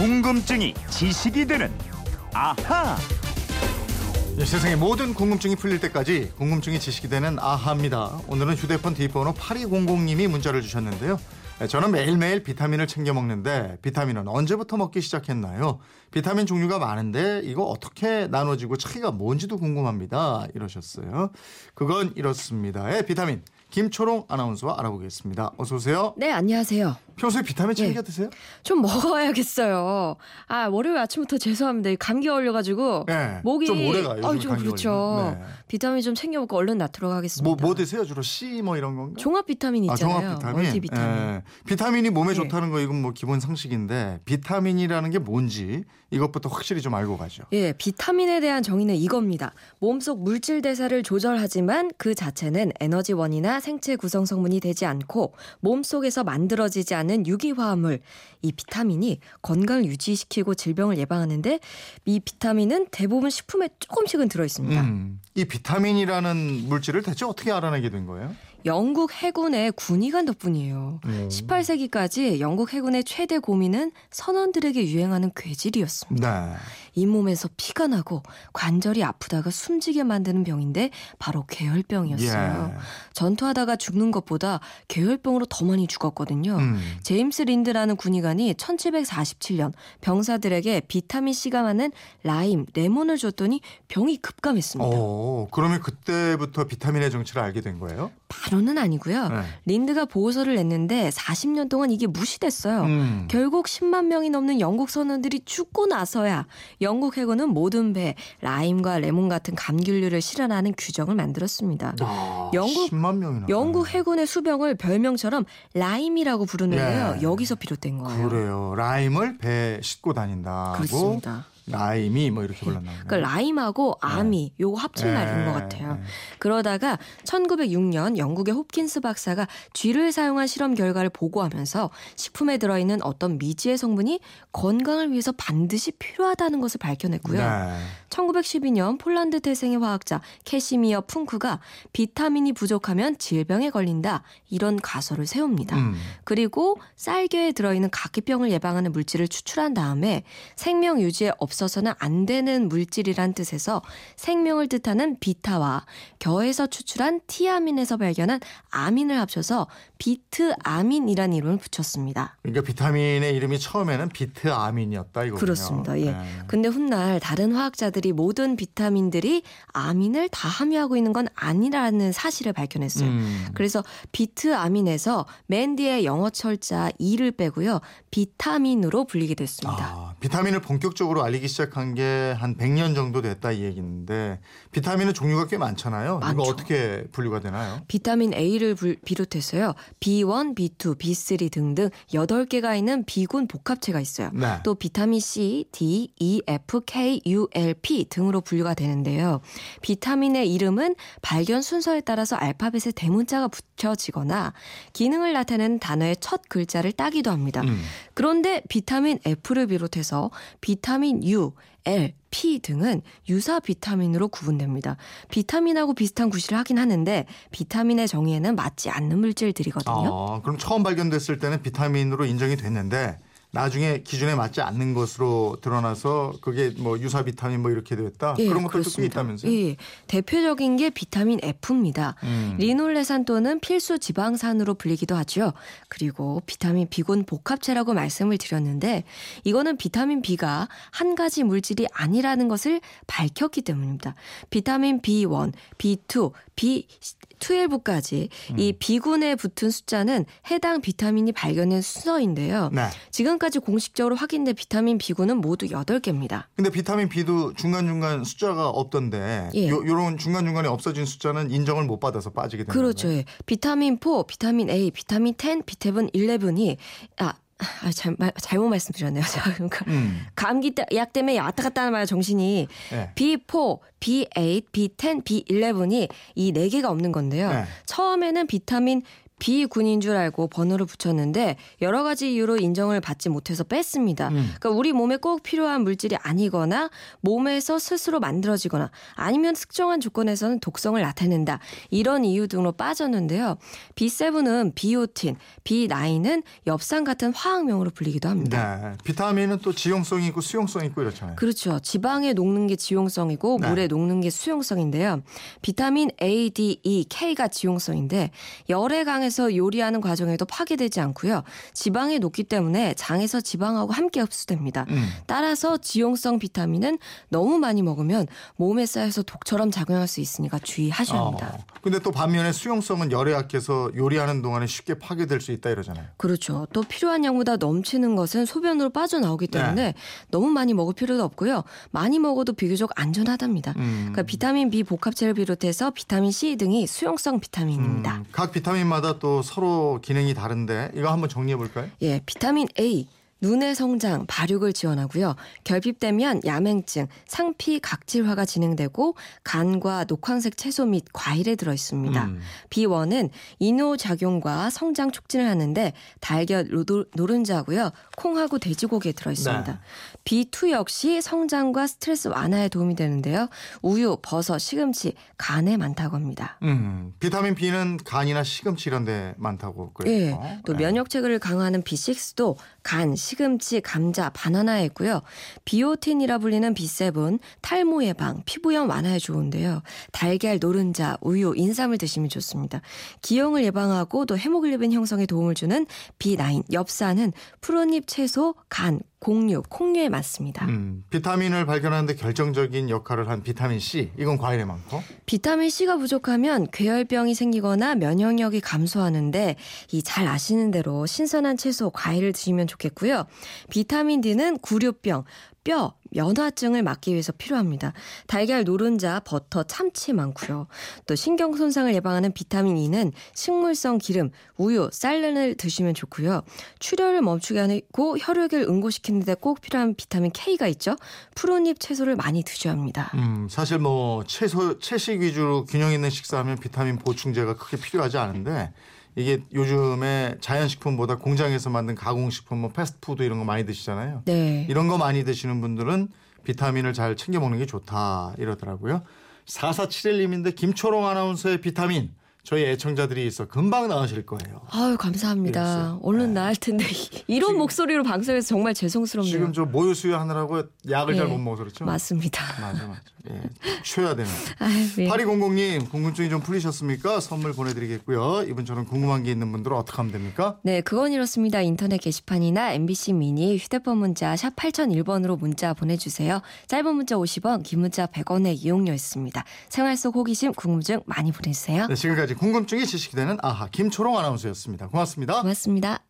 궁금증이 지식이 되는 아하. 네, 세상의 모든 궁금증이 풀릴 때까지 궁금증이 지식이 되는 아하입니다. 오늘은 휴대폰 뒷번호 8200님이 문자를 주셨는데요. 네, 저는 매일매일 비타민을 챙겨 먹는데 비타민은 언제부터 먹기 시작했나요? 비타민 종류가 많은데 이거 어떻게 나눠지고 차이가 뭔지도 궁금합니다. 이러셨어요. 그건 이렇습니다. 예, 비타민. 김초롱 아나운서와 알아보겠습니다. 어서 오세요. 네, 안녕하세요. 평소에 비타민 네. 챙겨 드세요? 좀 먹어야겠어요. 아, 월요일 아침부터 죄송합니다. 감기 걸려가지고 네, 목이 좀 오래 가요. 어, 요즘 좀 그렇죠. 네. 비타민 좀 챙겨 먹고 얼른 낫도록 하겠습니다. 뭐, 뭐 드세요? 주로 C 뭐 이런 건가? 종합 비타민 아, 있잖아요. 종합 비타민. 멀티 비타민. 예. 비타민이 몸에 네. 좋다는 거 이건 뭐 기본 상식인데 비타민이라는 게 뭔지 이것부터 확실히 좀 알고 가죠. 예, 비타민에 대한 정의는 이겁니다. 몸속 물질 대사를 조절하지만 그 자체는 에너지원이나 생체 구성 성분이 되지 않고 몸 속에서 만들어지지 않는 유기화합물. 이 비타민이 건강을 유지시키고 질병을 예방하는데 이 비타민은 대부분 식품에 조금씩은 들어 있습니다. 음, 이 비타민이라는 물질을 대체 어떻게 알아내게 된 거예요? 영국 해군의 군의관 덕분이에요. 음. 18세기까지 영국 해군의 최대 고민은 선원들에게 유행하는 괴질이었습니다. 네. 잇몸에서 피가 나고 관절이 아프다가 숨지게 만드는 병인데 바로 괴혈병이었어요. 예. 전투하다가 죽는 것보다 괴혈병으로 더 많이 죽었거든요. 음. 제임스 린드라는 군의관이 1747년 병사들에게 비타민 C가 많은 라임, 레몬을 줬더니 병이 급감했습니다. 어, 그러면 그때부터 비타민의 정체를 알게 된 거예요? 바로는 아니고요. 네. 린드가 보고서를 냈는데 40년 동안 이게 무시됐어요. 음. 결국 10만 명이 넘는 영국 선원들이 죽고 나서야 영국 해군은 모든 배에 라임과 레몬 같은 감귤류를 실으라는 규정을 만들었습니다. 아, 영국- 10만 명이나. 영국 해군의 수병을 별명처럼 limey라고 부르는데요. 예. 여기서 비롯된 거예요. 그래요. 라임을 배에 싣고 다닌다고. 그렇습니다. limey 뭐 이렇게 불렀나 보네요. 그 라임하고 army 요거 합친 예. 말인 것 같아요. 예. 그러다가 1906년 영국의 홉킨스 박사가 쥐를 사용한 실험 결과를 보고하면서 식품에 들어있는 어떤 미지의 성분이 건강을 위해서 반드시 필요하다는 것을 밝혀냈고요. 네. 1912년 폴란드 태생의 화학자 캐시미어 푼크가 비타민이 부족하면 질병에 걸린다 이런 가설을 세웁니다. 음. 그리고 쌀겨에 들어있는 각기병을 예방하는 물질을 추출한 다음에 생명 유지에 없 어서는 안 되는 물질이란 뜻에서 생명을 뜻하는 비타와 겨에서 추출한 티아민에서 발견한 아민을 합쳐서 비트아민이라는 이름을 붙였습니다. 그러니까 비타민의 이름이 처음에는 비트아민이었다 이거군요. 그렇습니다. 예. 네. 근데 훗날 다른 화학자들이 모든 비타민들이 아민을 다 함유하고 있는 건 아니라는 사실을 밝혀냈어요. 음. 그래서 비트아민에서 맨 뒤에 영어 철자 e를 빼고요. 비타민으로 불리게 됐습니다. 아, 비타민을 본격적으로 알리기 시작한 게 한 100년 정도 됐다 이 얘기인데 비타민은 종류가 꽤 많잖아요. 많죠. 이거 어떻게 분류가 되나요? 비타민 A를 불- 비롯해서요. B1, B2, B3 등등 8개가 있는 비군 복합체가 있어요. 네. 또 비타민 C, D, E, F, K, U, L, P 등으로 분류가 되는데요. 비타민의 이름은 발견 순서에 따라서 알파벳의 대문자가 붙여지거나 기능을 나타내는 단어의 첫 글자를 따기도 합니다. 음. 그런데 비타민 F를 비롯해서 비타민 U, L, P 등은 유사 비타민으로 구분됩니다. 비타민하고 비슷한 구실을 하긴 하는데 비타민의 정의에는 맞지 않는 물질들이거든요. 아, 그럼 처음 발견됐을 때는 비타민으로 인정이 됐는데 나중에 기준에 맞지 않는 것으로 드러나서 그게 뭐 유사 비타민 뭐 이렇게 됐다. 예, 그런 것들도 꽤. 있다면서요? 예, 대표적인 게 비타민 F입니다. 음. 리놀레산 또는 필수 지방산으로 불리기도 하죠. 그리고 비타민 B군 복합체라고 말씀을 드렸는데 이거는 비타민 B가 한 가지 물질이 아니라는 것을 밝혔기 때문입니다. 비타민 B1, B2, B12까지 음. 이 B군에 붙은 숫자는 해당 비타민이 발견된 순서인데요. 네. 지금까지 공식적으로 확인된 비타민 B군은 모두 8개입니다. 근데 비타민 B도 중간중간 숫자가 없던데 예. 요, 요런 중간중간에 없어진 숫자는 인정을 못 받아서 빠지게 되는 그렇죠. 거예요? 예. 비타민 4, 비타민 A, 비타민 10, 비타민 11이 아, 아 잘, 말- 잘못 말씀드렸네요. 제가 그러니까 음. 감기 때- 약 때문에 왔다 갔다 하는 말 정신이 네. B4, B8, B10, B11이 이 네 개가 없는 건데요. 네. 처음에는 비타민 비군인 줄 알고 번호를 붙였는데 여러 가지 이유로 인정을 받지 못해서 뺐습니다. 그러니까 우리 몸에 꼭 필요한 물질이 아니거나 몸에서 스스로 만들어지거나 아니면 특정한 조건에서는 독성을 나타낸다. 이런 이유 등으로 빠졌는데요. B7은 비오틴, B9은 엽산 같은 화학명으로 불리기도 합니다. 네. 비타민은 또 지용성이 있고 수용성이 있고 이렇잖아요. 그렇죠. 지방에 녹는 게 지용성이고 네. 물에 녹는 게 수용성인데요. 비타민 A, D, E, K가 지용성인데 열에 강해 서 요리하는 과정에도 파괴되지 않고요. 지방에 녹기 때문에 장에서 지방하고 함께 흡수됩니다. 음. 따라서 지용성 비타민은 너무 많이 먹으면 몸에 쌓여서 독처럼 작용할 수 있으니까 주의하셔야 합니다. 어. 근데 또 반면에 수용성은 열에 약해서 요리하는 동안에 쉽게 파괴될 수 있다 이러잖아요. 그렇죠. 또 필요한 양보다 넘치는 것은 소변으로 빠져나오기 때문에 네. 너무 많이 먹을 필요도 없고요. 많이 먹어도 비교적 안전하답니다. 음. 그러니까 비타민 B 복합체를 비롯해서 비타민 C 등이 수용성 비타민입니다. 음, 각 비타민마다 또 서로 기능이 다른데 이거 한번 정리해 볼까요? 예, 비타민 A 눈의 성장, 발육을 지원하고요. 결핍되면 야맹증, 상피 각질화가 진행되고 간과 녹황색 채소 및 과일에 들어 있습니다. 음. B1은 이뇨 작용과 성장 촉진을 하는데 달걀, 노- 노른자고요. 콩하고 돼지고기에 들어 있습니다. 네. B2 역시 성장과 스트레스 완화에 도움이 되는데요. 우유, 버섯, 시금치, 간에 많다고 합니다. 음, 비타민 B는 간이나 시금치 이런 데 많다고 그래요. 예. 또 면역 체계를 강화하는 B6도 간, 시금치, 감자, 바나나에 있고요. 비오틴이라 불리는 B7 탈모 예방, 피부염 완화에 좋은데요. 달걀, 노른자, 우유, 인삼을 드시면 좋습니다. 기형을 예방하고 또 헤모글로빈 형성에 도움을 주는 B9 엽산은 푸른잎 채소, 간, 곡류, 콩류에 많습니다. 음, 비타민을 발견하는데 결정적인 역할을 한 비타민 C 이건 과일에 많고 비타민 C가 부족하면 괴혈병이 생기거나 면역력이 감소하는데 이 잘 아시는 대로 신선한 채소, 과일을 드시면 좋겠고요. 비타민 D는 구류병, 뼈, 면화증을 막기 위해서 필요합니다. 달걀, 노른자, 버터, 참치 많고요. 또 신경 손상을 예방하는 비타민 E는 식물성 기름, 우유, 쌀른을 드시면 좋고요. 출혈을 멈추게 하고 혈액을 응고시키는 데 꼭 필요한 비타민 K가 있죠. 푸른잎 채소를 많이 드셔야 합니다. 음, 사실 뭐 채소 채식 위주로 균형 있는 식사하면 비타민 보충제가 크게 필요하지 않은데 이게 요즘에 자연식품보다 공장에서 만든 가공식품 뭐 패스트푸드 이런 거 많이 드시잖아요. 네. 이런 거 많이 드시는 분들은 비타민을 잘 챙겨 먹는 게 좋다 이러더라고요. 4471님인데 김초롱 아나운서의 비타민 저희 애청자들이 있어 금방 나으실 거예요. 아유 감사합니다. 이랬어요. 얼른 나을 텐데 이런 목소리로 방송해서 정말 죄송스럽네요. 지금 저 모유 수유하느라고 약을 잘 예, 못 먹어서 그렇죠? 맞습니다. 맞아 맞아. 예. 쉬어야 되는. 아유, 예. 8200님 궁금증이 좀 풀리셨습니까? 선물 보내드리겠고요. 이분처럼 궁금한 게 있는 분들은 어떻게 하면 됩니까? 네, 그건 이렇습니다. 인터넷 게시판이나 MBC 미니 휴대폰 문자 샵 8001번으로 문자 보내주세요. 짧은 문자 50원, 긴 문자 100원의 이용료 있습니다. 생활 속 호기심, 궁금증 많이 보내주세요. 네, 지금까지 궁금증이 지식이 되는 아하 김초롱 아나운서였습니다. 고맙습니다. 고맙습니다.